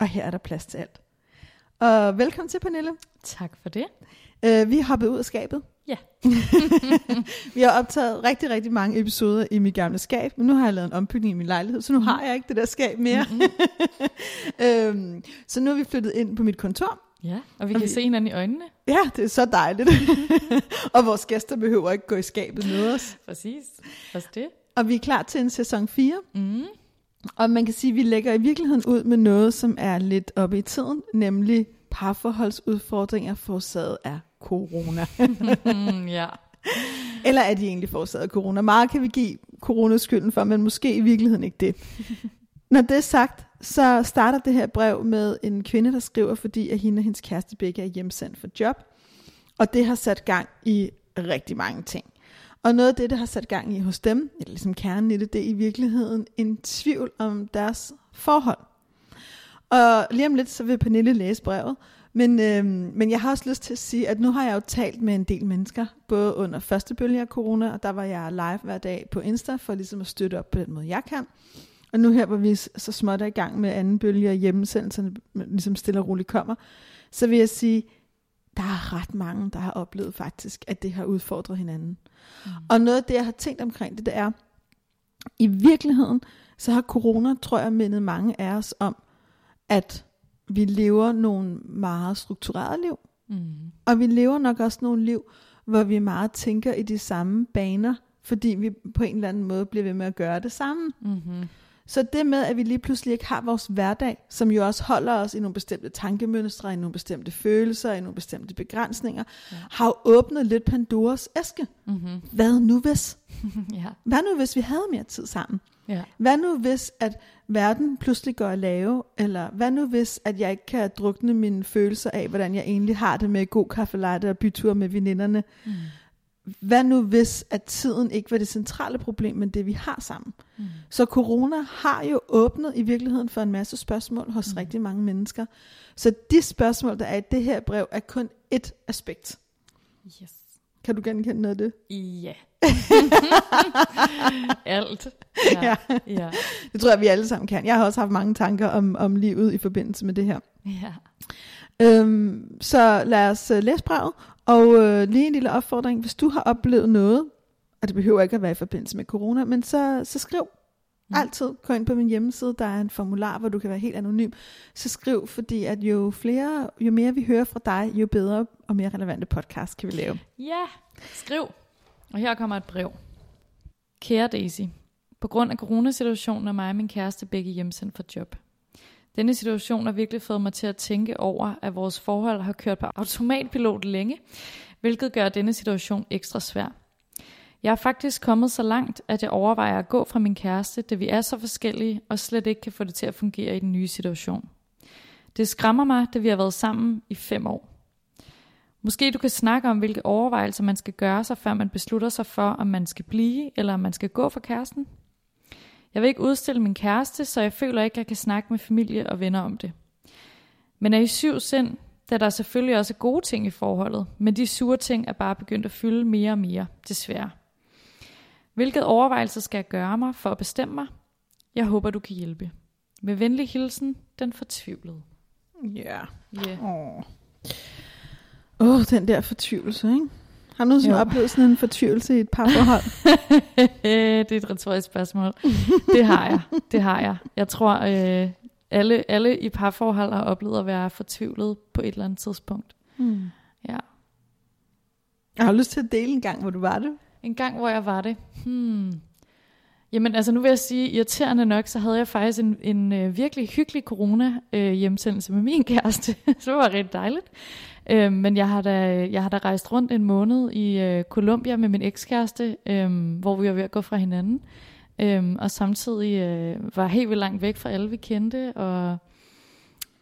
og her er der plads til alt. Og velkommen til, Pernille. Tak for det. Uh, vi har hoppet ud af skabet. Ja. vi har optaget rigtig, rigtig mange episoder i mit gamle skab, men nu har jeg lavet en ombygning i min lejlighed, så nu har jeg ikke det der skab mere. Mm-hmm. um, så nu er vi flyttet ind på mit kontor. Ja, og vi og kan vi... se hinanden i øjnene. Ja, det er så dejligt. og vores gæster behøver ikke gå i skabet med os. Præcis. Også det. Og vi er klar til en sæson 4. Mm. Og man kan sige, at vi lægger i virkeligheden ud med noget, som er lidt oppe i tiden, nemlig parforholdsudfordringer forårsaget af corona. ja. Eller er de egentlig forårsaget af corona? Meget kan vi give corona skylden for, men måske i virkeligheden ikke det. Når det er sagt, så starter det her brev med en kvinde, der skriver, fordi at hende og hendes kæreste begge er hjemsendt for job. Og det har sat gang i rigtig mange ting. Og noget af det, der har sat gang i hos dem, eller ligesom kernen i det, det er i virkeligheden en tvivl om deres forhold. Og lige om lidt, så vil Pernille læse brevet. Men, øh, men jeg har også lyst til at sige, at nu har jeg jo talt med en del mennesker, både under første bølge af corona, og der var jeg live hver dag på Insta, for ligesom at støtte op på den måde, jeg kan. Og nu her, hvor vi så småt er i gang med anden bølge og hjemmesendelserne, ligesom stille og roligt kommer, så vil jeg sige, der er ret mange, der har oplevet faktisk, at det har udfordret hinanden. Mm. Og noget af det, jeg har tænkt omkring det, det er, i virkeligheden, så har corona, tror jeg, mindet mange af os om, at vi lever nogle meget strukturerede liv. Mm. Og vi lever nok også nogle liv, hvor vi meget tænker i de samme baner, fordi vi på en eller anden måde bliver ved med at gøre det samme. Mm-hmm. Så det med, at vi lige pludselig ikke har vores hverdag, som jo også holder os i nogle bestemte tankemønstre, i nogle bestemte følelser, i nogle bestemte begrænsninger, ja. har jo åbnet lidt Pandoras æske. Mm-hmm. Hvad nu hvis? ja. Hvad nu hvis vi havde mere tid sammen? Ja. Hvad nu hvis, at verden pludselig går at lave? Eller hvad nu hvis, at jeg ikke kan drukne mine følelser af, hvordan jeg egentlig har det med god kaffe latte og byture med veninderne? Mm hvad nu hvis, at tiden ikke var det centrale problem, men det vi har sammen. Mm. Så corona har jo åbnet i virkeligheden for en masse spørgsmål hos mm. rigtig mange mennesker. Så de spørgsmål, der er i det her brev, er kun et aspekt. Yes. Kan du genkende noget af det? Ja. Alt. Ja. ja. ja. Det tror jeg, vi alle sammen kan. Jeg har også haft mange tanker om, om livet i forbindelse med det her. Ja. Øhm, så lad os uh, læse brevet, og øh, lige en lille opfordring, hvis du har oplevet noget, og det behøver ikke at være i forbindelse med corona, men så, så skriv mm. altid. Gå ind på min hjemmeside, der er en formular, hvor du kan være helt anonym. Så skriv, fordi at jo flere, jo mere vi hører fra dig, jo bedre og mere relevante podcast kan vi lave. Ja, skriv. Og her kommer et brev. Kære Daisy, på grund af coronasituationen er mig og min kæreste begge hjemsendt for job. Denne situation har virkelig fået mig til at tænke over, at vores forhold har kørt på automatpilot længe, hvilket gør denne situation ekstra svær. Jeg er faktisk kommet så langt, at jeg overvejer at gå fra min kæreste, da vi er så forskellige og slet ikke kan få det til at fungere i den nye situation. Det skræmmer mig, da vi har været sammen i fem år. Måske du kan snakke om, hvilke overvejelser man skal gøre sig, før man beslutter sig for, om man skal blive eller om man skal gå fra kæresten. Jeg vil ikke udstille min kæreste, så jeg føler ikke, at jeg kan snakke med familie og venner om det. Men er i syv sind, da der selvfølgelig også er gode ting i forholdet, men de sure ting er bare begyndt at fylde mere og mere, desværre. Hvilket overvejelser skal jeg gøre mig for at bestemme mig? Jeg håber, du kan hjælpe. Med venlig hilsen, den fortvivlede. Ja. Yeah. Yeah. Åh, oh. oh, den der fortvivlelse, ikke? Har du nogensinde oplevet sådan en fortvivlelse i et par forhold? det er et retorisk spørgsmål. Det har jeg. Det har jeg. Jeg tror, øh, alle, alle i parforhold har oplevet at være fortvivlet på et eller andet tidspunkt. Mm. Ja. Jeg har lyst til at dele en gang, hvor du var det. En gang, hvor jeg var det. Hmm. Jamen altså nu vil jeg sige, irriterende nok, så havde jeg faktisk en, en øh, virkelig hyggelig corona øh, hjemsendelse med min kæreste. så det var rigtig dejligt. Øh, men jeg har, da, jeg har da rejst rundt en måned i øh, Colombia med min ekskæreste, øh, hvor vi var ved at gå fra hinanden. Øh, og samtidig øh, var helt vildt langt væk fra alle, vi kendte. Og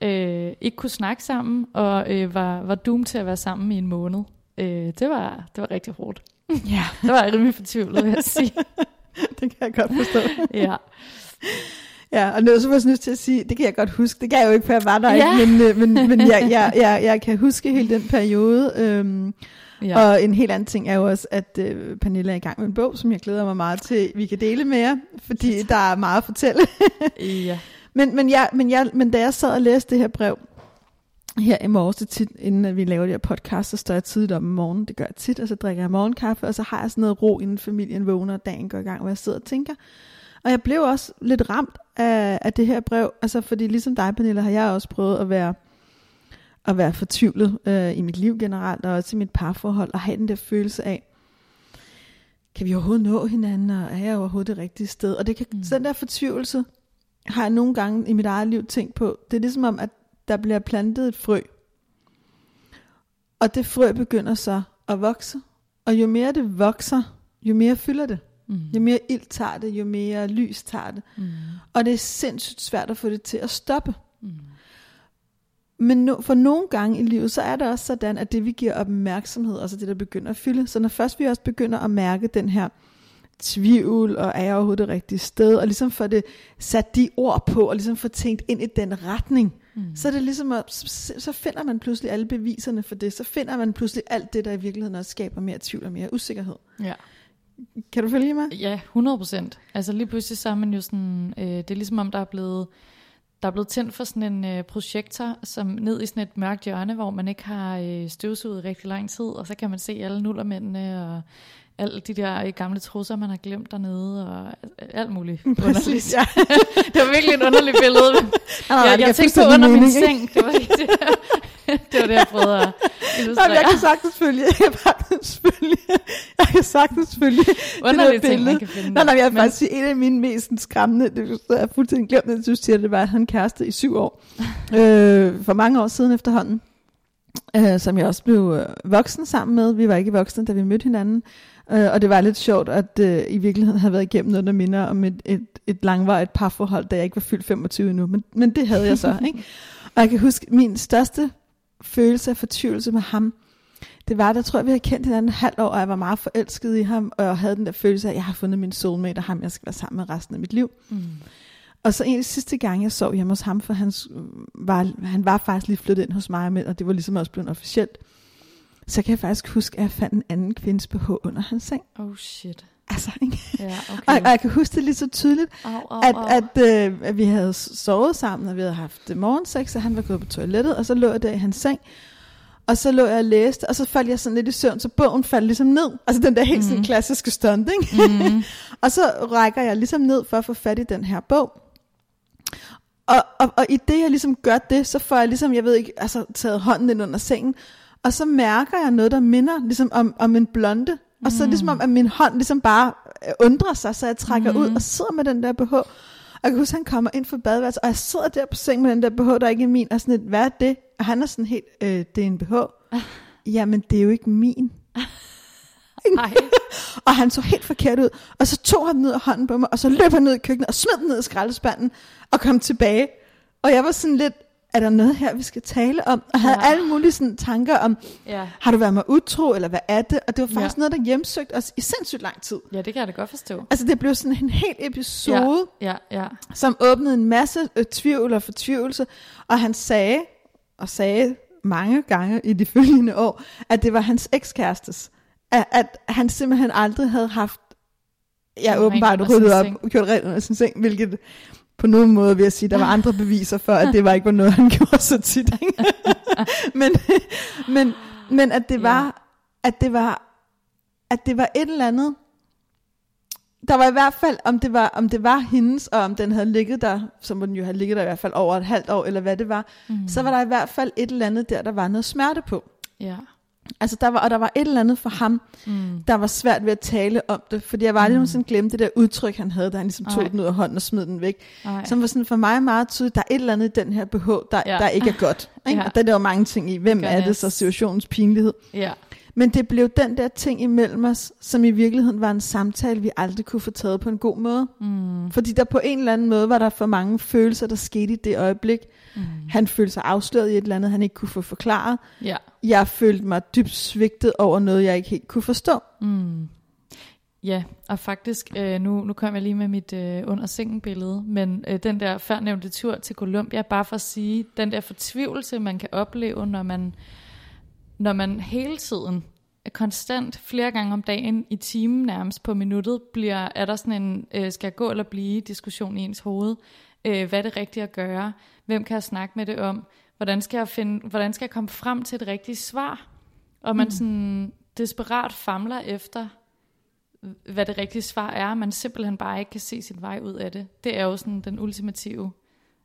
øh, ikke kunne snakke sammen, og øh, var, var doomed til at være sammen i en måned. Øh, det, var, det var rigtig hårdt. Ja, Det var jeg rimelig fortvivlet, vil jeg sige. det kan jeg godt forstå. Ja. Ja, og så var jeg nødt til at sige, det kan jeg godt huske. Det kan jeg jo ikke, for jeg var der Ja. ikke, men, øh, men, men jeg, jeg, jeg, jeg kan huske hele den periode. Øhm, Ja. ja. Og en helt anden ting er jo også, at øh, Pernille er i gang med en bog, som jeg glæder mig meget til, vi kan dele med jer, fordi der er meget at fortælle. ja. Men, men, jeg, men, jeg, men da jeg sad og læste det her brev, her i morges, tit, inden vi laver det her podcast, så står jeg tidligt om morgenen, det gør jeg tit, og så drikker jeg morgenkaffe, og så har jeg sådan noget ro, inden familien vågner, og dagen går i gang, hvor jeg sidder og tænker. Og jeg blev også lidt ramt af, af det her brev, altså fordi ligesom dig, Pernille, har jeg også prøvet at være, at være fortvivlet øh, i mit liv generelt, og også i mit parforhold, og have den der følelse af, kan vi overhovedet nå hinanden, og er jeg overhovedet det rigtige sted? Og det kan, Mm. den der fortvivlelse, har jeg nogle gange i mit eget liv tænkt på, det er ligesom om, at der bliver plantet et frø. Og det frø begynder så at vokse. Og jo mere det vokser, jo mere fylder det. Mm. Jo mere ild tager det, jo mere lys tager det. Mm. Og det er sindssygt svært at få det til at stoppe. Mm. Men no, for nogle gange i livet, så er det også sådan, at det vi giver opmærksomhed, også det der begynder at fylde. Så når først vi også begynder at mærke den her tvivl, og er jeg overhovedet det rigtige sted, og ligesom få det sat de ord på, og ligesom få tænkt ind i den retning, Mm. så er det ligesom, at, så, så finder man pludselig alle beviserne for det, så finder man pludselig alt det, der i virkeligheden også skaber mere tvivl og mere usikkerhed. Ja. Kan du følge mig? Ja, 100 procent. Altså lige pludselig så er man jo sådan, øh, det er ligesom om der er blevet, der er blevet tændt for sådan en øh, projektor, som ned i sådan et mørkt hjørne, hvor man ikke har øh, støvsuget i rigtig lang tid, og så kan man se alle nullermændene og alle de der øh, gamle trusser, man har glemt dernede, og alt muligt underligt. ja. Det var virkelig et underligt billede. Nej, jeg, det jeg giver tænkte på under min mening, ikke? seng. Det var, det, det var det, jeg prøvede at illustrere. men jeg kan sagtens følge, jeg kan følge, jeg kan sagtens følge det der Underlige ting, billede. man kan finde. Nej, nej, jeg vil Men- faktisk sige, en af mine mest skræmmende, det er jeg fuldstændig glemt, at du siger, det var, at han kæreste i syv år. øh, for mange år siden efterhånden. Øh, som jeg også blev øh, voksen sammen med. Vi var ikke voksne, da vi mødte hinanden. Øh, og det var lidt sjovt, at øh, i virkeligheden havde været igennem noget, der minder om et, et, et langvarigt parforhold, da jeg ikke var fyldt 25 endnu. Men, men det havde jeg så, ikke? Og jeg kan huske, min største følelse af fortvivlelse med ham, det var, der tror jeg, vi havde kendt hinanden et halvt år, og jeg var meget forelsket i ham, og jeg havde den der følelse af, at jeg har fundet min soulmate, og ham, jeg skal være sammen med resten af mit liv. Mm. Og så en af de sidste gange, jeg sov hjemme hos ham, for han var, han var faktisk lige flyttet ind hos mig, og det var ligesom også blevet officielt, så kan jeg faktisk huske, at jeg fandt en anden kvindes BH under hans seng. Oh shit. Altså, ikke? Ja, Og, okay. og jeg kan huske det lige så tydeligt, Au, au, at, au. at, øh, at vi havde sovet sammen, og vi havde haft morgensex, og han var gået på toilettet, og så lå jeg der i hans seng, og så lå jeg og læste, og så faldt jeg sådan lidt i søvn, så bogen faldt ligesom ned. Altså den der helt sådan Mhm. klassiske stunt, ikke? Mm. Og så rækker jeg ligesom ned for at få fat i den her bog. Og, og, og i det, jeg ligesom gør det, så får jeg ligesom, jeg ved ikke, altså taget hånden ind under sengen, og så mærker jeg noget, der minder ligesom om, om en blonde. Og så er det ligesom om, at min hånd ligesom bare øh, undrer sig, så jeg trækker mm. ud og sidder med den der BH. Og jeg kan huske, at han kommer ind fra badeværelset, og jeg sidder der på sengen med den der BH, der ikke er min, og sådan lidt, hvad er det? Og han er sådan helt, øh, det er en BH. Jamen, det er jo ikke min. Nej. Og han så helt forkert ud. Og så tog han ned af hånden på mig, og så løb han ned i køkkenet og smed den ned i skraldespanden og kom tilbage. Og jeg var sådan lidt, er der noget her, vi skal tale om? Og havde Ja. alle mulige sådan tanker om, Ja. har du været mig utro, eller hvad er det? Og det var faktisk Ja. noget, der hjemsøgte os i sindssygt lang tid. ja, det kan jeg da godt forstå. Altså det blev sådan en hel episode, Ja, ja. som åbnede en masse øh, tvivl og fortvivlelse. Og han sagde, og sagde mange gange i de følgende år, at det var hans ekskærestes. At, at han simpelthen aldrig havde haft, ja åbenbart ryddet op, sin gjort rent under sin seng, hvilket på nogen måde vil jeg sige, der var andre beviser for, at det var ikke var noget, han gjorde så tit. Ikke? men, men, men at det var, at det var, at det var et eller andet, der var i hvert fald, om det var, om det var hendes, og om den havde ligget der, så må den jo have ligget der i hvert fald over et halvt år, eller hvad det var, mm. så var der i hvert fald et eller andet der, der var noget smerte på. Ja. Altså der var, og der var et eller andet for ham, Mm. der var svært ved at tale om det, fordi jeg var aldrig nogensinde glemt det der udtryk, han havde, da han ligesom tog Ej. den ud af hånden og smed den væk. Nej. Som var sådan for mig meget tydeligt, der er et eller andet i den her BH, der, Ja. der ikke er godt. Ikke? Ja. Og der er jo mange ting i, hvem gør er det så, situationens pinlighed. Ja. Men det blev den der ting imellem os, som i virkeligheden var en samtale, vi aldrig kunne få taget på en god måde. Mm. Fordi der på en eller anden måde var der for mange følelser, der skete i det øjeblik. Mm. Han følte sig afsløret i et eller andet, han ikke kunne få forklaret. Ja. Jeg følte mig dybt svigtet over noget, jeg ikke helt kunne forstå. Mm. Ja, og faktisk, øh, nu, nu kom jeg lige med mit øh, under sengen billede, men øh, den der førnævnte tur til Colombia, bare for at sige, den der fortvivlelse, man kan opleve, når man, når man hele tiden, konstant, flere gange om dagen, i timen nærmest på minuttet, bliver, er der sådan en, øh, skal jeg gå eller blive diskussion i ens hoved, øh, hvad er det rigtige at gøre, hvem kan jeg snakke med det om, hvordan skal jeg, finde, hvordan skal jeg komme frem til et rigtigt svar, og man mm. sådan desperat famler efter, hvad det rigtige svar er, man simpelthen bare ikke kan se sin vej ud af det. Det er jo sådan den ultimative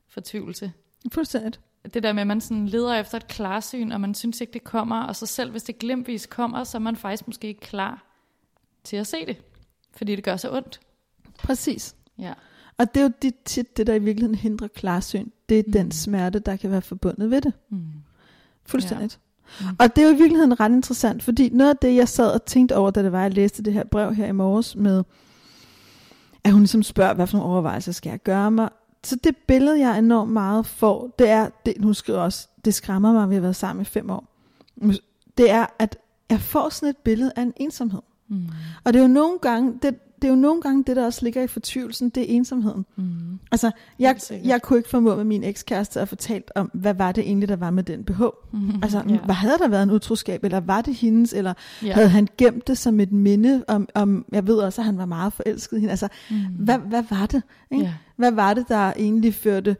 fortvivlelse. Fuldstændigt. Det der med, at man sådan leder efter et klarsyn, og man synes ikke, det kommer, og så selv hvis det glemtvis kommer, så er man faktisk måske ikke klar til at se det, fordi det gør så ondt. Præcis. Ja. Og det er jo det, tit det, der i virkeligheden hindrer klarsyn. Det er mm. den smerte, der kan være forbundet ved det. Mm. Fuldstændigt. Mm. Og det er jo i virkeligheden ret interessant, fordi noget af det, jeg sad og tænkte over, da det var, jeg læste det her brev her i morges med, at hun ligesom spørger, hvad for nogle overvejelser skal jeg gøre mig. Så det billede, jeg enormt meget får, det er, det, hun skriver også, det skræmmer mig, at vi har været sammen i fem år. Det er, at jeg får sådan et billede af en ensomhed. Mm. Og det er jo nogle gange, det, det er jo nogle gange det, der også ligger i fortvivlelsen, det er ensomheden. Mm. Altså, jeg, jeg kunne ikke formå med min ekskæreste at fortalt om, hvad var det egentlig, der var med den BH. Mm. Altså, ja. hvad havde der været en utroskab, eller var det hendes, eller ja. havde han gemt det som et minde om, om, jeg ved også, at han var meget forelsket i hende. Altså, mm. hvad, hvad var det? Ikke? Ja. Hvad var det, der egentlig førte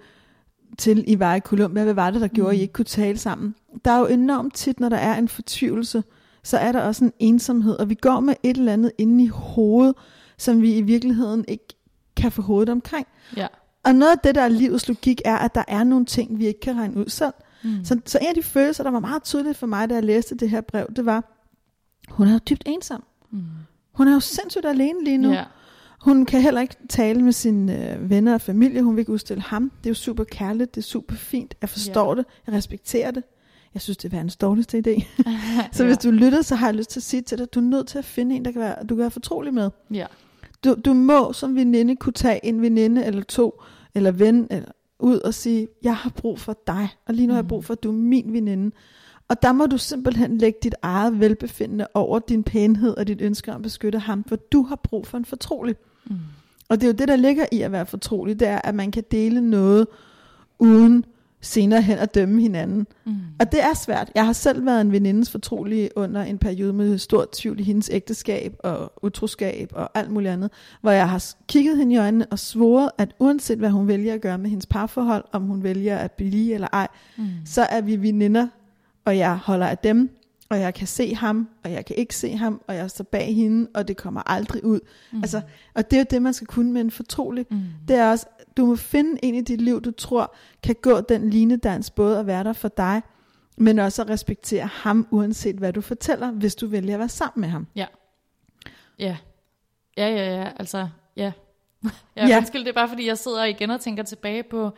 til, I var i Columbia? Hvad var det, der gjorde, Mm. at I ikke kunne tale sammen? Der er jo enormt tit, når der er en fortvivlelse, så er der også en ensomhed, og vi går med et eller andet inde i hovedet, som vi i virkeligheden ikke kan få hovedet omkring. ja. Og noget af det, der er livets logik, er, at der er nogle ting, vi ikke kan regne ud selv. Mm. Så, så en af de følelser, der var meget tydeligt for mig, da jeg læste det her brev, det var, hun er jo dybt ensom. Mm. Hun er jo sindssygt alene lige nu. Ja. Hun kan heller ikke tale med sine øh, venner og familie. Hun vil ikke udstille ham. Det er jo super kærligt. Det er super fint. Jeg forstår Ja. det. Jeg respekterer det. Jeg synes, det er verdens dårligste idé. så ja. hvis du lytter, så har jeg lyst til at sige til dig, at du er nødt til at finde en, der kan være, du kan være fortrolig med. Ja. Du, du må som veninde kunne tage en veninde eller to, eller ven, eller ud og sige, jeg har brug for dig, og lige nu har jeg Mm. brug for, at du er min veninde. Og der må du simpelthen lægge dit eget velbefindende over din pænhed og dit ønske om at beskytte ham, for du har brug for en fortrolig. Mm. Og det er jo det, der ligger i at være fortrolig, det er, at man kan dele noget, uden senere hen at dømme hinanden. Mm. Og det er svært. Jeg har selv været en venindens fortrolige under en periode med stor tvivl i hendes ægteskab og utroskab og alt muligt andet, hvor jeg har kigget hende i øjnene og svoret, at uanset hvad hun vælger at gøre med hendes parforhold, om hun vælger at blive eller ej, Mm. så er vi veninder, og jeg holder af dem, og jeg kan se ham, og jeg kan ikke se ham, og jeg står bag hende, og det kommer aldrig ud. Mm. Altså, og det er jo det, man skal kunne med en fortrolig. mm. Det er også, du må finde en i dit liv, du tror kan gå den linedans, både at være der for dig, men også at respektere ham, uanset hvad du fortæller, hvis du vælger at være sammen med ham. Ja. Ja. Ja, ja, ja, altså, ja. ja, Ja. Undskyld, det er bare fordi, jeg sidder igen og tænker tilbage på,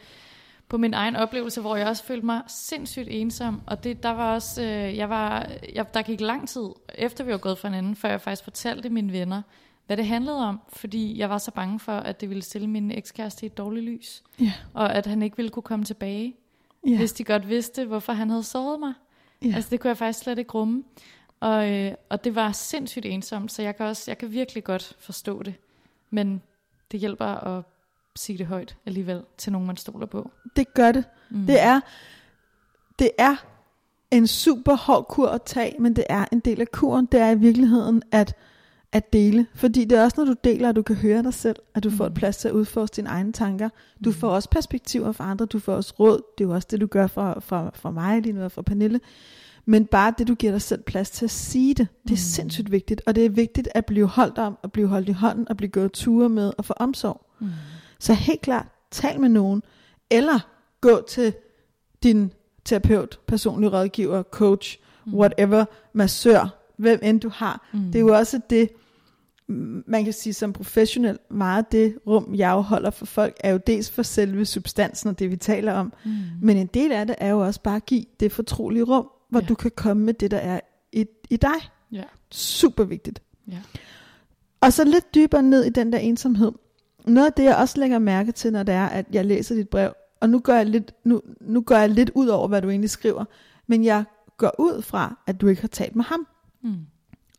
på min egen oplevelse, hvor jeg også følte mig sindssygt ensom. Og det, der var også, øh, jeg var, jeg, der gik lang tid, efter vi var gået fra hinanden, før jeg faktisk fortalte mine venner, hvad det handlede om. Fordi jeg var så bange for, at det ville stille min ekskæreste i et dårligt lys. Ja. Og at han ikke ville kunne komme tilbage, Ja. hvis de godt vidste, hvorfor han havde såret mig. Ja. Altså det kunne jeg faktisk slet ikke rumme. Og, øh, og det var sindssygt ensomt, så jeg kan, også, jeg kan virkelig godt forstå det. Men det hjælper at sige det højt alligevel til nogen, man stoler på. Det gør det. Mm. Det er, det er en super hård kur at tage, men det er en del af kuren. Det er i virkeligheden at, at dele. Fordi det er også, når du deler, at du kan høre dig selv, at du får et Mm. plads til at udforske dine egne tanker. Du Mm. får også perspektiver fra andre, du får også råd. Det er jo også det, du gør fra, fra, fra mig lige nu og fra Pernille. Men bare det, du giver dig selv plads til at sige det, det er Mm. sindssygt vigtigt. Og det er vigtigt at blive holdt om, at blive holdt i hånden, og blive gået ture med og få omsorg. Mm. Så helt klart, tal med nogen, eller gå til din terapeut, personlig rådgiver, coach, Mm. whatever, massør, hvem end du har. Mm. Det er jo også det, man kan sige som professionel, meget det rum, jeg holder for folk, er jo dels for selve substansen og det, vi taler om, Mm. men en del af det er jo også bare at give det fortrolige rum, hvor Ja. du kan komme med det, der er i, i dig. Ja. Super vigtigt. Ja. Og så lidt dybere ned i den der ensomhed. Noget af det, jeg også lægger mærke til, når det er, at jeg læser dit brev, og nu går jeg lidt, nu, nu går jeg lidt ud over, hvad du egentlig skriver, men jeg går ud fra, at du ikke har talt med ham. Mm.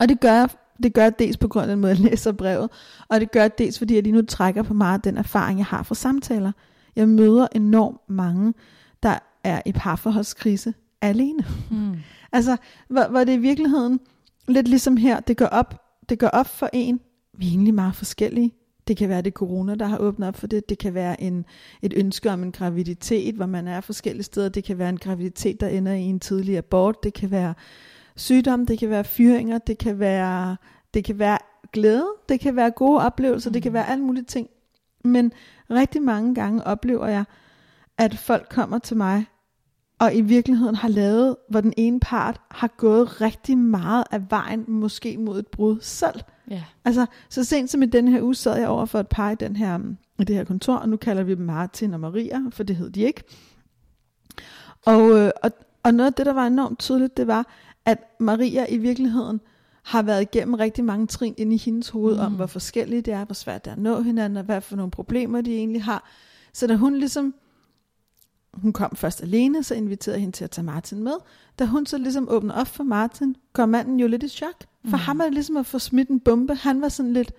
Og det gør jeg, det gør jeg dels på grund af den måde, jeg læser brevet, og det gør jeg dels, fordi jeg lige nu trækker på meget af den erfaring, jeg har fra samtaler. Jeg møder enormt mange, der er i parforholdskrise alene. Mm. Altså, hvor, hvor det i virkeligheden, lidt ligesom her, det går op, det går op for en, vi er egentlig meget forskellige. Det kan være det corona, der har åbnet op for det. Det kan være en, et ønske om en graviditet, hvor man er forskellige steder. Det kan være en graviditet, der ender i en tidlig abort. Det kan være sygdom, det kan være fyringer, det kan være, det kan være glæde, det kan være gode oplevelser, mm. det kan være alle mulige ting. Men rigtig mange gange oplever jeg, at folk kommer til mig, og i virkeligheden har lavet, hvor den ene part har gået rigtig meget af vejen, måske mod et brud selv. Ja. Altså, så sent som i den her uge sad jeg over for et par i, den her, i det her kontor, og nu kalder vi dem Martin og Maria, for det hed de ikke. Og, øh, og, og noget af det, der var enormt tydeligt, det var, at Maria i virkeligheden har været igennem rigtig mange trin ind i hendes hoved mm. om, hvor forskellige det er, hvor svært det er at nå hinanden, og hvad for nogle problemer de egentlig har. Så da hun ligesom, hun kom først alene, så inviterede hende til at tage Martin med. Da hun så ligesom åbner op for Martin, kom manden jo lidt i chok. For mm. ham var det ligesom at få smidt en bombe. Han var sådan lidt,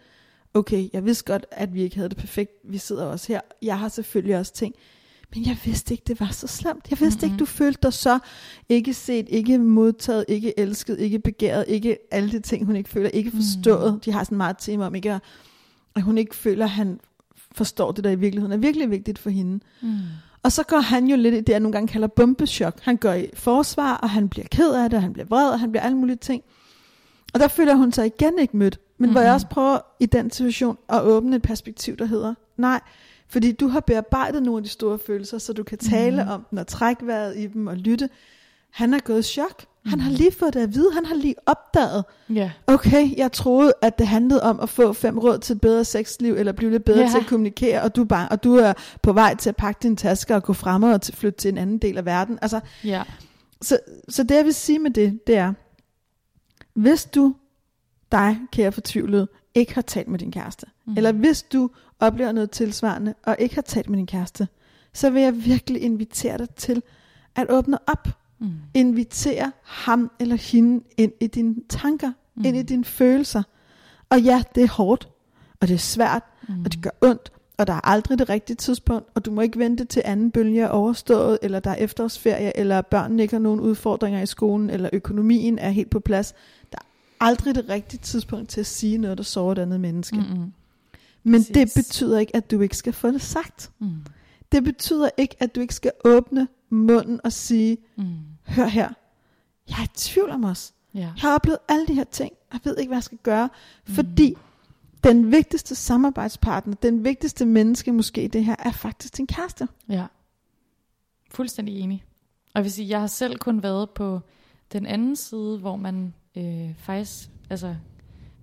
okay, jeg vidste godt, at vi ikke havde det perfekt. Vi sidder også her. Jeg har selvfølgelig også ting. Men jeg vidste ikke, det var så slemt. Jeg vidste mm-hmm. ikke, du følte dig så ikke set, ikke modtaget, ikke elsket, ikke begæret, ikke alle de ting, hun ikke føler, ikke forstået. Mm. De har sådan meget tema om, ikke, at hun ikke føler, at han forstår det, der i virkeligheden er virkelig vigtigt for hende. Mm. Og så går han jo lidt i det, jeg nogle gange kalder bombechok. Han går i forsvar, og han bliver ked af det, og han bliver vred, og han bliver alle mulige ting. Og der føler hun sig igen ikke mødt. Men mm-hmm. hvor jeg også prøver i den situation at åbne et perspektiv, der hedder, nej, fordi du har bearbejdet nogle af de store følelser, så du kan tale mm. om dem og trække vejret i dem og lytte. Han er gået i chok. Han har lige fået det at vide. Han har lige opdaget. Yeah. Okay, jeg troede, at det handlede om at få fem råd til et bedre sexliv, eller blive lidt bedre Ja. til at kommunikere, og du, bare, og du er på vej til at pakke dine tasker og gå frem og til, flytte til en anden del af verden. Altså, Ja. så, så det jeg vil sige med det, det er, hvis du, dig, kære fortvivlede, ikke har talt med din kæreste, mm. eller hvis du oplever noget tilsvarende, og ikke har talt med din kæreste, så vil jeg virkelig invitere dig til at åbne op. Mm. Invitere ham eller hende ind i dine tanker, mm. ind i dine følelser. Og ja, det er hårdt, og det er svært, mm. og det gør ondt, og der er aldrig det rigtige tidspunkt, og du må ikke vente til anden bølge er overstået, eller der er efterårsferie, eller børnene ikke har nogen udfordringer i skolen, eller økonomien er helt på plads. Der er aldrig det rigtige tidspunkt til at sige noget, der sårer et andet menneske. Mm. Mm-mm. Men præcis. det betyder ikke, at du ikke skal få det sagt. Mm. Det betyder ikke, at du ikke skal åbne munden og sige, Mm. hør her, jeg er i tvivl om os. Ja. Jeg har oplevet alle de her ting, og jeg ved ikke, hvad jeg skal gøre, mm. fordi den vigtigste samarbejdspartner, den vigtigste menneske måske i det her, er faktisk din kæreste. Ja. Fuldstændig enig. Og jeg vil sige, jeg har selv kun været på den anden side, hvor man øh, faktisk, altså,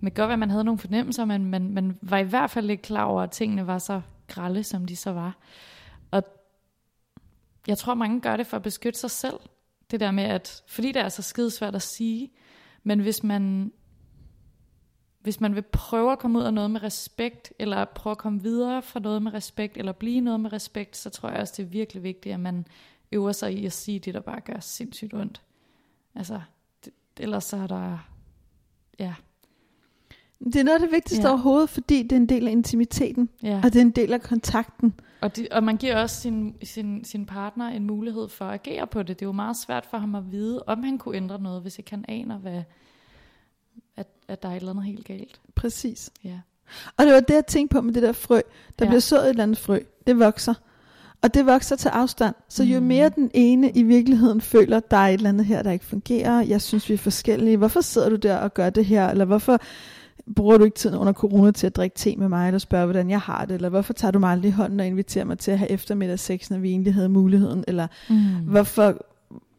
med godt at man havde nogle fornemmelser, men man, man var i hvert fald lidt klar over, at tingene var så grælde, som de så var. Og jeg tror, mange gør det for at beskytte sig selv. Det der med, at fordi det er så skidesvært at sige, men hvis man, hvis man vil prøve at komme ud af noget med respekt, eller prøve at komme videre fra noget med respekt, eller blive noget med respekt, så tror jeg også, det er virkelig vigtigt, at man øver sig i at sige det, der bare gør sindssygt ondt. Altså, det, ellers så er der, ja, Det er noget af det vigtigste Ja. overhovedet, fordi det er en del af intimiteten, ja. og det er en del af kontakten. Og, de, og man giver også sin, sin, sin partner en mulighed for at agere på det. Det er jo meget svært for ham at vide, om han kunne ændre noget, hvis ikke han aner, hvad, at, at der er et eller andet helt galt. Præcis. Ja. Og det var det, jeg tænkte på med det der frø. Der Ja. bliver sået et eller andet frø. Det vokser. Og det vokser til afstand. Så jo Mm. mere den ene i virkeligheden føler, at der er et eller andet her, der ikke fungerer. Jeg synes, vi er forskellige. Hvorfor sidder du der og gør det her? Eller hvorfor bruger du ikke tiden under corona til at drikke te med mig, eller spørge, hvordan jeg har det? Eller hvorfor tager du mig aldrig i hånden og inviterer mig til at have eftermiddagssex, når vi egentlig havde muligheden? Eller Mm. hvorfor,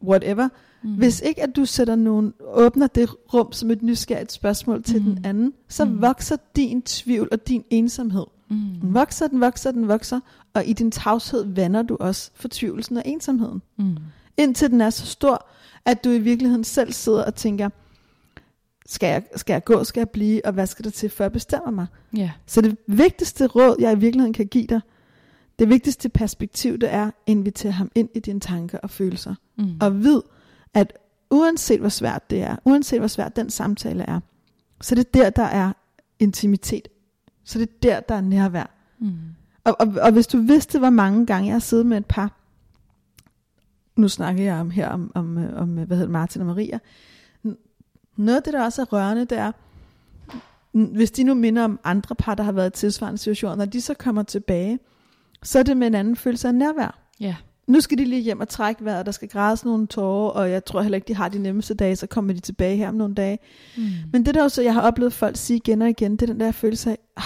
whatever. Mm. Hvis ikke at du sætter nogen, åbner det rum som et nysgerrigt spørgsmål til Mm. den anden, så Mm. vokser din tvivl og din ensomhed. Mm. Den vokser, den vokser, den vokser, og i din tavshed vander du også fortvivlelsen og ensomheden. Mm. Indtil den er så stor, at du i virkeligheden selv sidder og tænker, Skal jeg, skal jeg gå, skal jeg blive, og hvad skal der til, før jeg bestemmer mig? Ja. Så det vigtigste råd, jeg i virkeligheden kan give dig, det vigtigste perspektiv, det er, invitere ham ind i dine tanker og følelser. Mm. Og vid, at uanset hvor svært det er, uanset hvor svært den samtale er, så det er der, der er intimitet. Så det er der, der er nærvær. Mm. Og, og, og hvis du vidste, hvor mange gange jeg har siddet med et par, nu snakker jeg om her om, om, om hvad hedder Martin og Maria, noget af det, der også er rørende, det er, hvis de nu minder om andre par, der har været i tilsvarende situationer, når de så kommer tilbage, så er det med en anden følelse af nærvær. Ja. Nu skal de lige hjem og trække vejret, der skal grædes nogle tårer, og jeg tror heller ikke, de har de nemmeste dage, så kommer de tilbage her om nogle dage. Mm. Men det der også, jeg har oplevet folk sige igen og igen, det er den der følelse af, ah,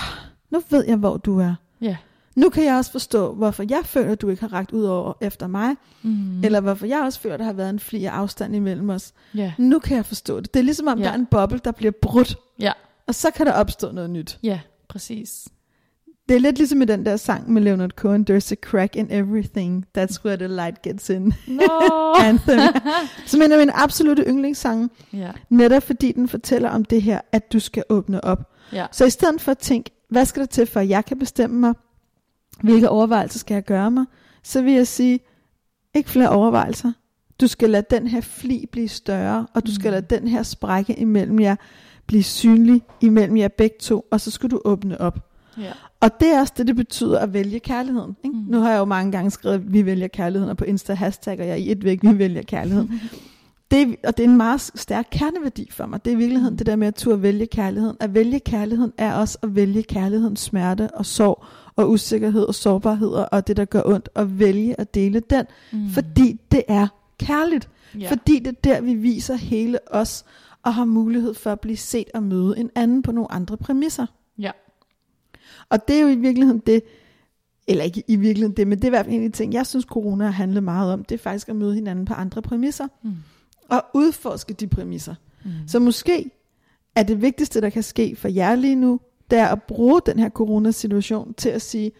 nu ved jeg, hvor du er. Ja. Nu kan jeg også forstå, hvorfor jeg føler, at du ikke har rækket ud over efter mig, Mm. eller hvorfor jeg også føler, at der har været en fli af afstand imellem os. Ja. Nu kan jeg forstå det. Det er ligesom om, ja. der er en boble, der bliver brudt, Ja. og så kan der opstå noget nyt. Ja, præcis. Det er lidt ligesom i den der sang med Leonard Cohen, There's a crack in everything, that's where the light gets in. Nå. Anthem. Som en af mine absolute yndlingssange, ja. netop fordi den fortæller om det her, at du skal åbne op. Ja. Så i stedet for at tænke, hvad skal der til, for at jeg kan bestemme mig? Hvilke overvejelser skal jeg gøre mig? Så vil jeg sige, ikke flere overvejelser. Du skal lade den her fli blive større, og du skal Mm. lade den her sprække imellem jer blive synlig imellem jer begge to, og så skal du åbne op. Ja. Og det er også det, det betyder at vælge kærligheden. Ikke? Mm. Nu har jeg jo mange gange skrevet, at vi vælger kærligheden, og på Insta hashtagger jeg i et væk, vi vælger kærligheden. Det, og det er en meget stærk kernevædi for mig. Det er i virkeligheden Mm. det der med at turde vælge kærligheden. At vælge kærligheden er også at vælge kærlighedens smerte og sorg og usikkerhed og sårbarheder og det, der gør ondt. Og vælge at dele den, Mm. fordi det er kærligt. Ja. Fordi det er der, vi viser hele os og har mulighed for at blive set og møde en anden på nogle andre præmisser. Ja. Og det er jo i virkeligheden det, eller ikke i virkeligheden det, men det er i hvert fald en af de ting, jeg synes, corona har handlet meget om. Det er faktisk at møde hinanden på andre præmisser. Mm. Og udforske de præmisser. Mm. Så måske er det vigtigste, der kan ske for jer lige nu, det er at bruge den her coronasituation til at sige,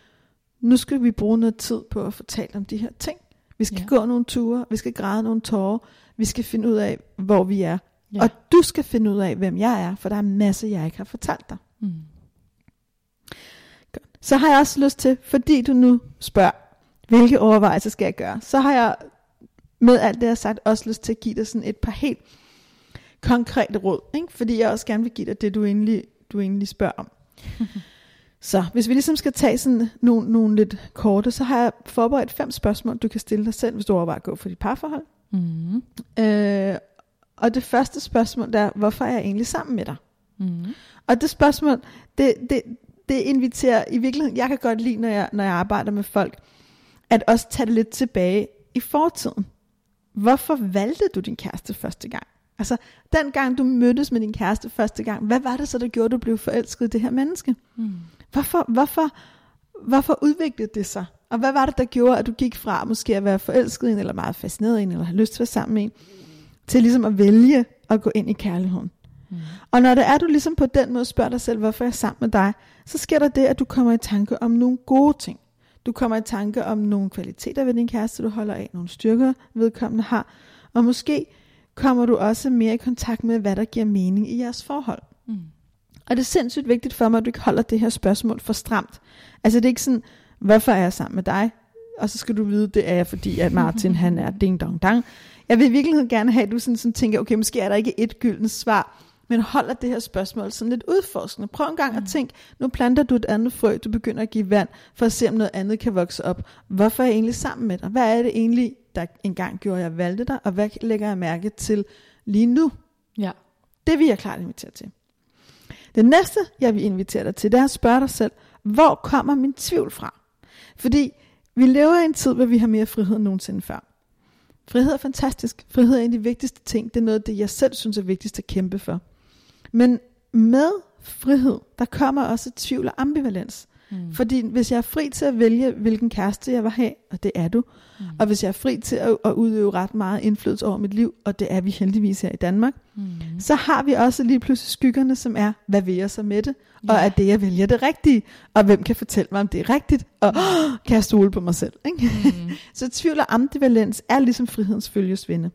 nu skal vi bruge noget tid på at fortælle om de her ting. Vi skal Ja. gå nogle ture, vi skal græde nogle tårer, vi skal finde ud af, hvor vi er. Ja. Og du skal finde ud af, hvem jeg er, for der er en masse, jeg ikke har fortalt dig. Mm. Så har jeg også lyst til, fordi du nu spørger, hvilke overvejelser skal jeg gøre, så har jeg med alt det, jeg har sagt, også lyst til at give dig sådan et par helt konkrete råd, ikke? fordi jeg også gerne vil give dig det, du egentlig, du egentlig spørger om. så hvis vi ligesom skal tage sådan nogle, nogle lidt korte, så har jeg forberedt fem spørgsmål, du kan stille dig selv, hvis du overvejer at gå for dit parforhold. Mm. Øh, og det første spørgsmål der er, hvorfor er jeg egentlig sammen med dig? Mm. Og det spørgsmål, det, det, det inviterer i virkeligheden, jeg kan godt lide, når jeg, når jeg arbejder med folk, at også tage det lidt tilbage i fortiden. Hvorfor valgte du din kæreste første gang? Altså, den gang du mødtes med din kæreste første gang, hvad var det så, der gjorde, du blev forelsket i det her menneske? Mm. Hvorfor, hvorfor, hvorfor udviklede det sig? Og hvad var det, der gjorde, at du gik fra måske at være forelsket i en, eller meget fascineret i en, eller have lyst til at være sammen med en, til ligesom at vælge at gå ind i kærligheden? Mm. Og når det er, du ligesom på den måde spørger dig selv, hvorfor jeg er sammen med dig, så sker der det, at du kommer i tanke om nogle gode ting. Du kommer i tanke om nogle kvaliteter ved din kæreste, du holder af, nogle styrker, vedkommende har. Og måske kommer du også mere i kontakt med, hvad der giver mening i jeres forhold. Mm. Og det er sindssygt vigtigt for mig, at du ikke holder det her spørgsmål for stramt. Altså det er ikke sådan, hvorfor er jeg sammen med dig? Og så skal du vide, det er jeg, fordi at Martin han er ding dong dang. Jeg vil i virkeligheden gerne have, at du sådan, sådan tænker, okay, måske er der ikke et gyldent svar, men holder det her spørgsmål sådan lidt udforskende. Prøv en gang mm. at tænke, nu planter du et andet frø, du begynder at give vand, for at se om noget andet kan vokse op. Hvorfor er jeg egentlig sammen med dig? Hvad er det egentlig, der engang gjorde, jeg valgte dig, og hvad lægger jeg mærke til lige nu? Ja. Det vil jeg klart invitere til. Det næste, jeg vil invitere dig til, det er at spørge dig selv, hvor kommer min tvivl fra? Fordi vi lever i en tid, hvor vi har mere frihed end nogensinde før. Frihed er fantastisk. Frihed er en af de vigtigste ting. Det er noget det, jeg selv synes er vigtigst at kæmpe for. Men med frihed, der kommer også tvivl og ambivalens. Mm. Fordi hvis jeg er fri til at vælge, hvilken kæreste jeg vil have, og det er du, Mm. og hvis jeg er fri til at, at udøve ret meget indflydelse over mit liv, og det er vi heldigvis her i Danmark, Mm. så har vi også lige pludselig skyggerne, som er, hvad vil jeg så med det? Og Ja. er det, jeg vælger, det rigtige? Og hvem kan fortælle mig, om det er rigtigt? Og oh, kan jeg stole på mig selv? Ikke? Mm. Så tvivl og ambivalens er ligesom frihedens følgesvende.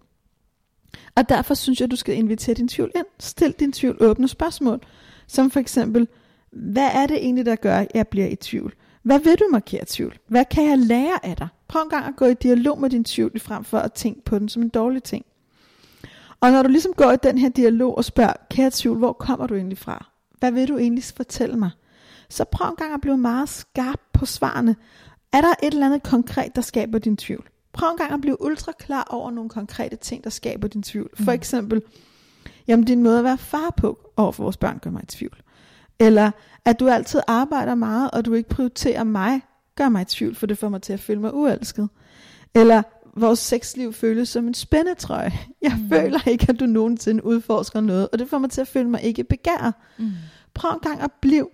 Og derfor synes jeg, at du skal invitere din tvivl ind. Stil din tvivl åbne spørgsmål. Som for eksempel, hvad er det egentlig, der gør, at jeg bliver i tvivl? Hvad vil du markere tvivl? Hvad kan jeg lære af dig? Prøv en gang at gå i dialog med din tvivl, frem for at tænke på den som en dårlig ting. Og når du ligesom går i den her dialog og spørger, kære tvivl, hvor kommer du egentlig fra? Hvad vil du egentlig fortælle mig? Så prøv en gang at blive meget skarp på svarene. Er der et eller andet konkret, der skaber din tvivl? Prøv en gang at blive ultra klar over nogle konkrete ting, der skaber din tvivl. For Mm. eksempel, jamen din måde at være far på over for vores børn gør mig i tvivl. Eller at du altid arbejder meget, og du ikke prioriterer mig, gør mig i tvivl, for det får mig til at føle mig uelsket. Eller vores sexliv føles som en spændetrøje. Jeg Mm. føler ikke, at du nogensinde udforsker noget, og det får mig til at føle mig ikke begæret. Mm. Prøv en gang at blive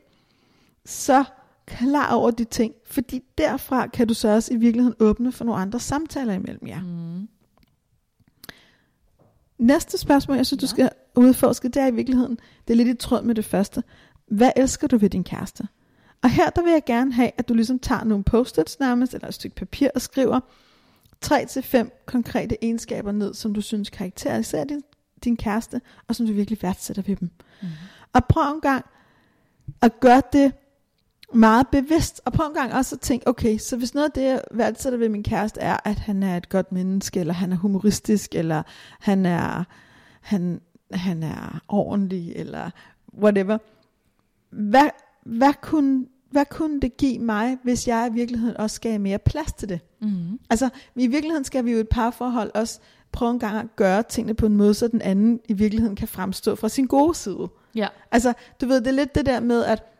så klar over de ting, fordi derfra kan du så også i virkeligheden åbne for nogle andre samtaler imellem jer. Mm. Næste spørgsmål, jeg synes, du skal udforske, det er i virkeligheden, det er lidt i tråd med det første. Hvad elsker du ved din kæreste? Og her der vil jeg gerne have, at du ligesom tager nogle post-its nærmest, eller et stykke papir og skriver tre til fem konkrete egenskaber ned, som du synes karakteriserer din, din kæreste, og som du virkelig værdsætter ved dem. Mm. Og prøv en gang at gøre det meget bevidst. Og prøv en gang også at tænke, okay, så hvis noget af det, jeg værdsætter ved min kæreste, er, at han er et godt menneske, eller han er humoristisk, eller han er, han, han er ordentlig, eller whatever. Hvad, hvad, kunne, hvad kunne det give mig, hvis jeg i virkeligheden også gav mere plads til det? Mm. Altså, i virkeligheden skal vi jo i et parforhold også prøve en gang at gøre tingene på en måde, så den anden i virkeligheden kan fremstå fra sin gode side. Ja. Altså, du ved, det er lidt det der med, at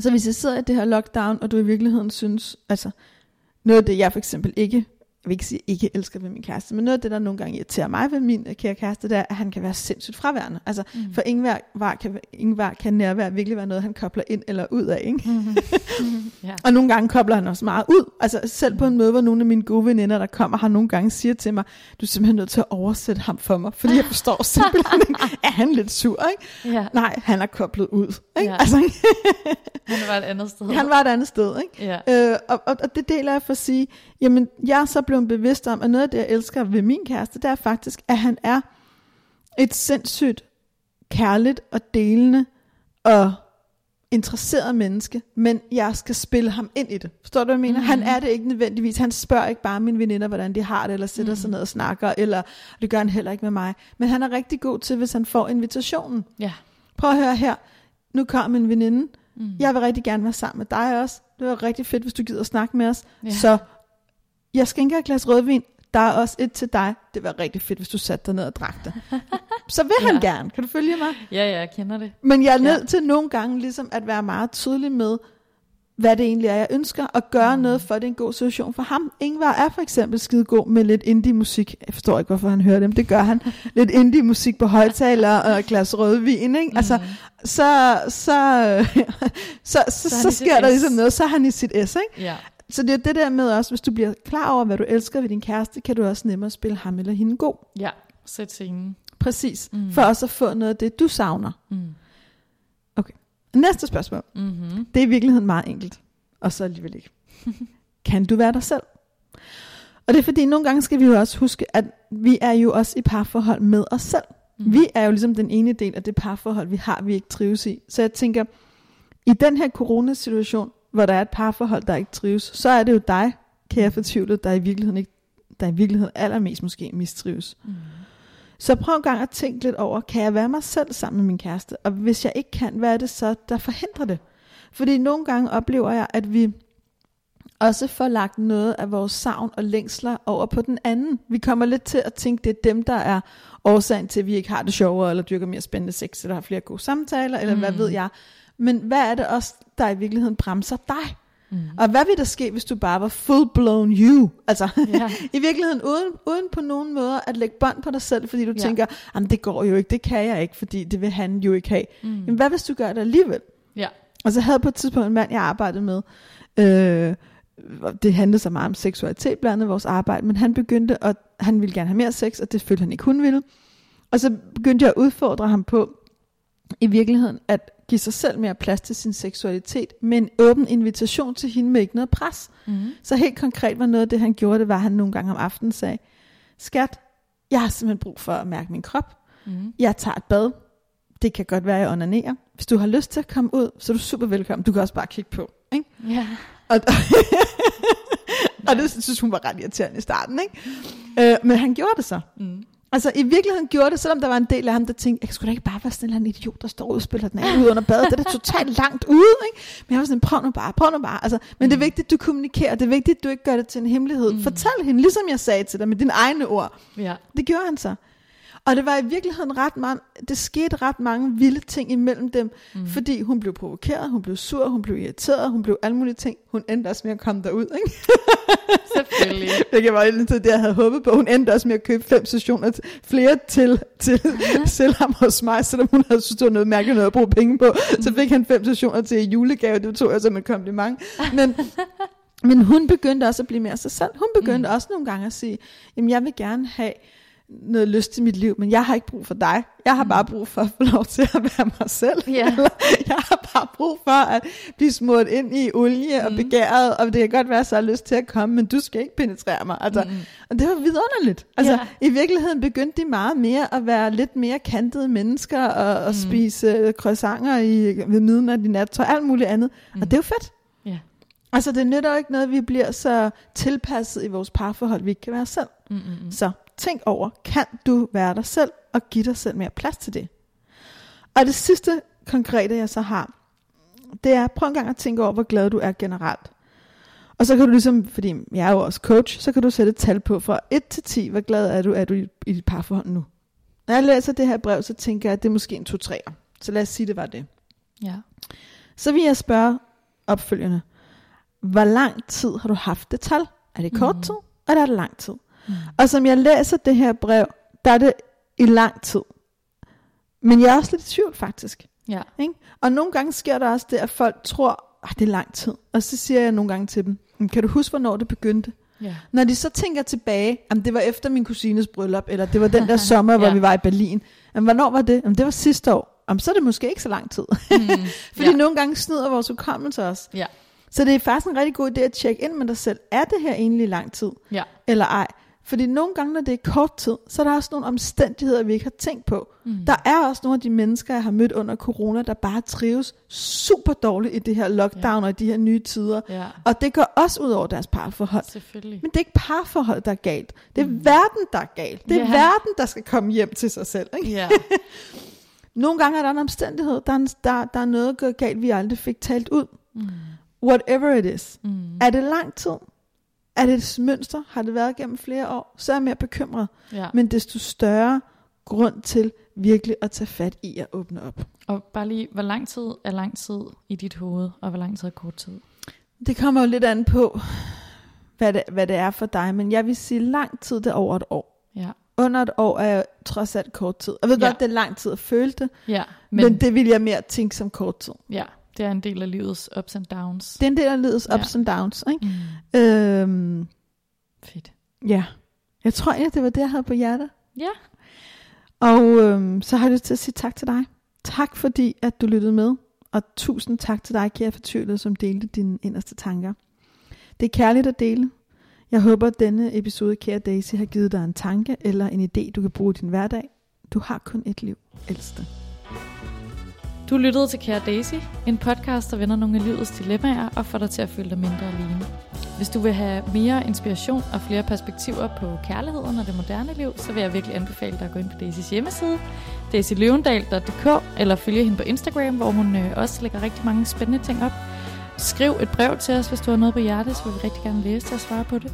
så hvis jeg sidder i det her lockdown, og du i virkeligheden synes, altså, noget af det, jeg for eksempel ikke, jeg vil ikke sige, ikke elsker ved min kæreste, men noget af det, der nogle gange irriterer mig ved min øh, kære kæreste, det er, at han kan være sindssygt fraværende. Altså, Mm. for ingen var, kan, ingen var, kan nærvær virkelig være noget, han kobler ind eller ud af, ikke? Mm. ja. Og nogle gange kobler han også meget ud. Altså selv på en måde, hvor nogle af mine gode veninder, der kommer, har nogle gange siger til mig, du er simpelthen nødt til at oversætte ham for mig, fordi jeg forstår simpelthen ikke, er han lidt sur, ikke? ja. Nej, han er koblet ud. Ikke? Ja. Altså, Han var et andet sted. han var et andet sted, ikke? Ja. Øh, og, og, og det deler jeg for at sige, jamen jeg er så blevet bevidst om, at noget af det, jeg elsker ved min kæreste, det er faktisk, at han er et sindssygt kærligt og delende og interesseret menneske, men jeg skal spille ham ind i det. Forstår du, hvad jeg mener? Mhm. Mm. Han er det ikke nødvendigvis. Han spørger ikke bare mine veninder, hvordan de har det, eller sætter mm. sig Mhm. ned og snakker, eller og det gør han heller ikke med mig. Men han er rigtig god til, hvis han får invitationen. Ja. Prøv at høre her. Nu kom en veninde. Mm. Jeg vil rigtig gerne være sammen med dig også. Det var rigtig fedt, hvis du gider at snakke med os. Ja. Så jeg skænker et glas rødvin. Der er også et til dig. Det var rigtig fedt, hvis du satte dig ned og drak det. Så vil han Ja. gerne. Kan du følge mig? Ja, ja, jeg kender det. Men jeg er Ja. nødt til nogle gange ligesom at være meget tydelig med, hvad det egentlig er, jeg ønsker, og gøre Mm. noget for, at det er en god situation for ham. Ingvar er for eksempel skide god med lidt indie-musik. Jeg forstår ikke, hvorfor han hører dem. Det gør han. lidt indie-musik på højtaler og et glas rødvin. Ikke? Altså, Mm. så, så, så, så, så, han så i sit sker der ligesom noget. Så er han i sit S. Ikke? Ja. Så det er det der med også, hvis du bliver klar over, hvad du elsker ved din kæreste, kan du også nemmere spille ham eller hende god. Ja. Sæt scenen. Præcis. Mm. For også at få noget af det, du savner. Mm. Næste spørgsmål. Mm-hmm. Det er i virkeligheden meget enkelt. Og så alligevel ikke. kan du være dig selv? Og det er fordi, nogle gange skal vi jo også huske, at vi er jo også i parforhold med os selv. Mm. Vi er jo ligesom den ene del af det parforhold, vi har, vi ikke trives i. Så jeg tænker, i den her coronasituation, hvor der er et parforhold, der ikke trives, så er det jo dig, kære fortvivlet, der i virkeligheden ikke der i virkeligheden allermest måske mistrives. Mm. Så prøv en gang at tænke lidt over, kan jeg være mig selv sammen med min kæreste? Og hvis jeg ikke kan, hvad er det så, der forhindrer det? Fordi nogle gange oplever jeg, at vi også får lagt noget af vores savn og længsler over på den anden. Vi kommer lidt til at tænke, det er dem, der er årsagen til, at vi ikke har det sjovere, eller dyrker mere spændende sex, eller har flere gode samtaler, eller mm. hvad Mm. ved jeg. Men hvad er det også, der i virkeligheden bremser dig? Mm. Og hvad vil der ske, hvis du bare var full-blown you? Altså, Ja. i virkeligheden uden, uden på nogen måde at lægge bånd på dig selv, fordi du ja. tænker, jamen det går jo ikke, det kan jeg ikke, fordi det vil han jo ikke have. Mm. Men hvad hvis du gør det alligevel? Ja. Og så havde på et tidspunkt en mand, jeg arbejdede med, øh, det handlede så meget om seksualitet blandt andet vores arbejde, men han begyndte, at han ville gerne have mere sex, og det følte han ikke, hun ville. Og så begyndte jeg at udfordre ham på, i virkeligheden, at give sig selv mere plads til sin seksualitet, med en åben invitation til hende med ikke noget pres. Mm. Så helt konkret var noget af det, han gjorde, det var, at han nogle gange om aftenen sagde, skat, Jeg har simpelthen brug for at mærke min krop. Mm. Jeg tager et bad. Det kan godt være, at jeg onanerer. Hvis du har lyst til at komme ud, så er du super velkommen. Du kan også bare kigge på. Ikke? Ja. Og, og det synes hun var ret irriterende i starten. Ikke? Øh, men han gjorde det så. Mm. Altså i virkeligheden gjorde det, selvom der var en del af ham, der tænkte, jeg skulle da ikke bare være sådan en eller anden idiot, der står og spiller den af ud under badet. Det er da totalt langt ude, ikke? Men jeg var sådan, prøv nu bare, prøv nu bare. Altså, men mm. det er vigtigt, at du kommunikerer. Det er vigtigt, at du ikke gør det til en hemmelighed. Mm. Fortæl hende, ligesom jeg sagde til dig, med dine egne ord. Ja. Det gjorde han så. Og det var i virkeligheden ret mange, det skete ret mange vilde ting imellem dem, mm. fordi hun blev provokeret, hun blev sur, hun blev irriteret, hun blev alle mulige ting. Hun endte også med at komme derud, ikke? Selvfølgelig. Det kan være lidt det, jeg havde håbet på. Hun endte også med at købe fem sessioner, flere til, til, til ham hos mig, selvom hun havde synes, det var noget mærkeligt noget at bruge penge på. Så fik han fem sessioner til julegave, det tog jeg som et kompliment. Men, men hun begyndte også at blive mere sig selv. Hun begyndte mm. også nogle gange at sige, jamen jeg vil gerne have noget lyst i mit liv, men jeg har ikke brug for dig. Jeg har bare brug for at få lov til at være mig selv. Ja. Eller, jeg har bare brug for at blive smurt ind i olie og Mm. begæret, og det kan godt være, så jeg har lyst til at komme, men du skal ikke penetrere mig. Altså, Mm. og det var vidunderligt. Altså, Ja. I virkeligheden begyndte de meget mere at være lidt mere kantede mennesker, og, og Mm. spise croissanter i, ved midnat i nattøj, alt muligt andet. Mm. Og det er jo fedt. Ja. Altså, det nytter jo ikke noget, at vi bliver så tilpasset i vores parforhold, vi ikke kan være selv. Mm, mm, mm. Så tænk over, kan du være dig selv, og give dig selv mere plads til det? Og det sidste konkrete, jeg så har, det er, prøv en gang at tænke over, hvor glad du er generelt. Og så kan du ligesom, fordi jeg er jo også coach, så kan du sætte et tal på fra 1 til 10, hvor glad er du, er du i, i dit parforhold nu. Når jeg læser det her brev, så tænker jeg, at det er måske en 2-3'er. Så lad os sige, det var det. Ja. Så vil jeg spørge opfølgende, hvor lang tid har du haft det tal? Er det kort Mhm. tid, eller er det lang tid? Mm. Og som jeg læser det her brev, der er det i lang tid. Men jeg er også lidt i tvivl faktisk. Ja. Ikke? Og nogle gange sker der også det, at folk tror, at det er lang tid. Og så siger jeg nogle gange til dem, "Men kan du huske, hvornår det begyndte? Ja. Når de så tænker tilbage, at det var efter min kusines bryllup, eller det var den der sommer, hvor Ja. vi var i Berlin. Jamen, hvornår var det? Jamen, det var sidste år. Jamen, så er det måske ikke så lang tid. Mm. Fordi ja. nogle gange snyder vores hukommelse os. Ja. Så det er faktisk en rigtig god idé at tjekke ind med dig selv. Er det her egentlig lang tid? Ja. Eller ej? Fordi nogle gange, når det er kort tid, så er der også nogle omstændigheder, vi ikke har tænkt på. Mm. Der er også nogle af de mennesker, jeg har mødt under corona, der bare trives super dårligt i det her lockdown og i de her nye tider. Ja. Og det går også ud over deres parforhold. Selvfølgelig. Men det er ikke parforhold, der er galt. Det er Mm. verden, der er galt. Det er Ja. verden, der skal komme hjem til sig selv. Ikke? Ja. Nogle gange er der en omstændighed, der er, en, der, der er noget gået galt, vi aldrig fik talt ud. Mm. Whatever it is. Mm. Er det lang tid? Er det et mønster? Har det været gennem flere år? Så er jeg mere bekymret. Ja. Men desto større grund til virkelig at tage fat i at åbne op. Og bare lige, hvor lang tid er lang tid i dit hoved, og hvor lang tid er kort tid? Det kommer jo lidt an på, hvad det, hvad det er for dig. Men jeg vil sige, lang tid det er over et år. Ja. Under et år er jo trods alt kort tid. Jeg ved Ja. godt, det er lang tid at føle det, Ja. men, men det vil jeg mere tænke som kort tid. ja, det er en del af livets ups and downs. Det er en del af livets Ja. ups and downs. Ikke? Mm. Øhm, Fedt. ja, jeg tror egentlig, det var det, jeg havde på hjertet. Ja. Og øhm, så har jeg lyst til at sige tak til dig. Tak fordi, at du lyttede med. Og tusind tak til dig, Kjær Fortvivlet, som delte dine inderste tanker. Det er kærligt at dele. Jeg håber, at denne episode, Kære Daisy, har givet dig en tanke eller en idé, du kan bruge i din hverdag. Du har kun et liv, ældste. Du lyttede til Kære Daisy, en podcast, der vender nogle af livets dilemmaer og får dig til at føle dig mindre alene. Hvis du vil have mere inspiration og flere perspektiver på kærligheden og det moderne liv, så vil jeg virkelig anbefale dig at gå ind på Daisys hjemmeside, daisyløvendal.dk, eller følge hende på Instagram, hvor hun øh, også lægger rigtig mange spændende ting op. Skriv et brev til os, hvis du har noget på hjertet, så vil vi rigtig gerne læse det og svare på det.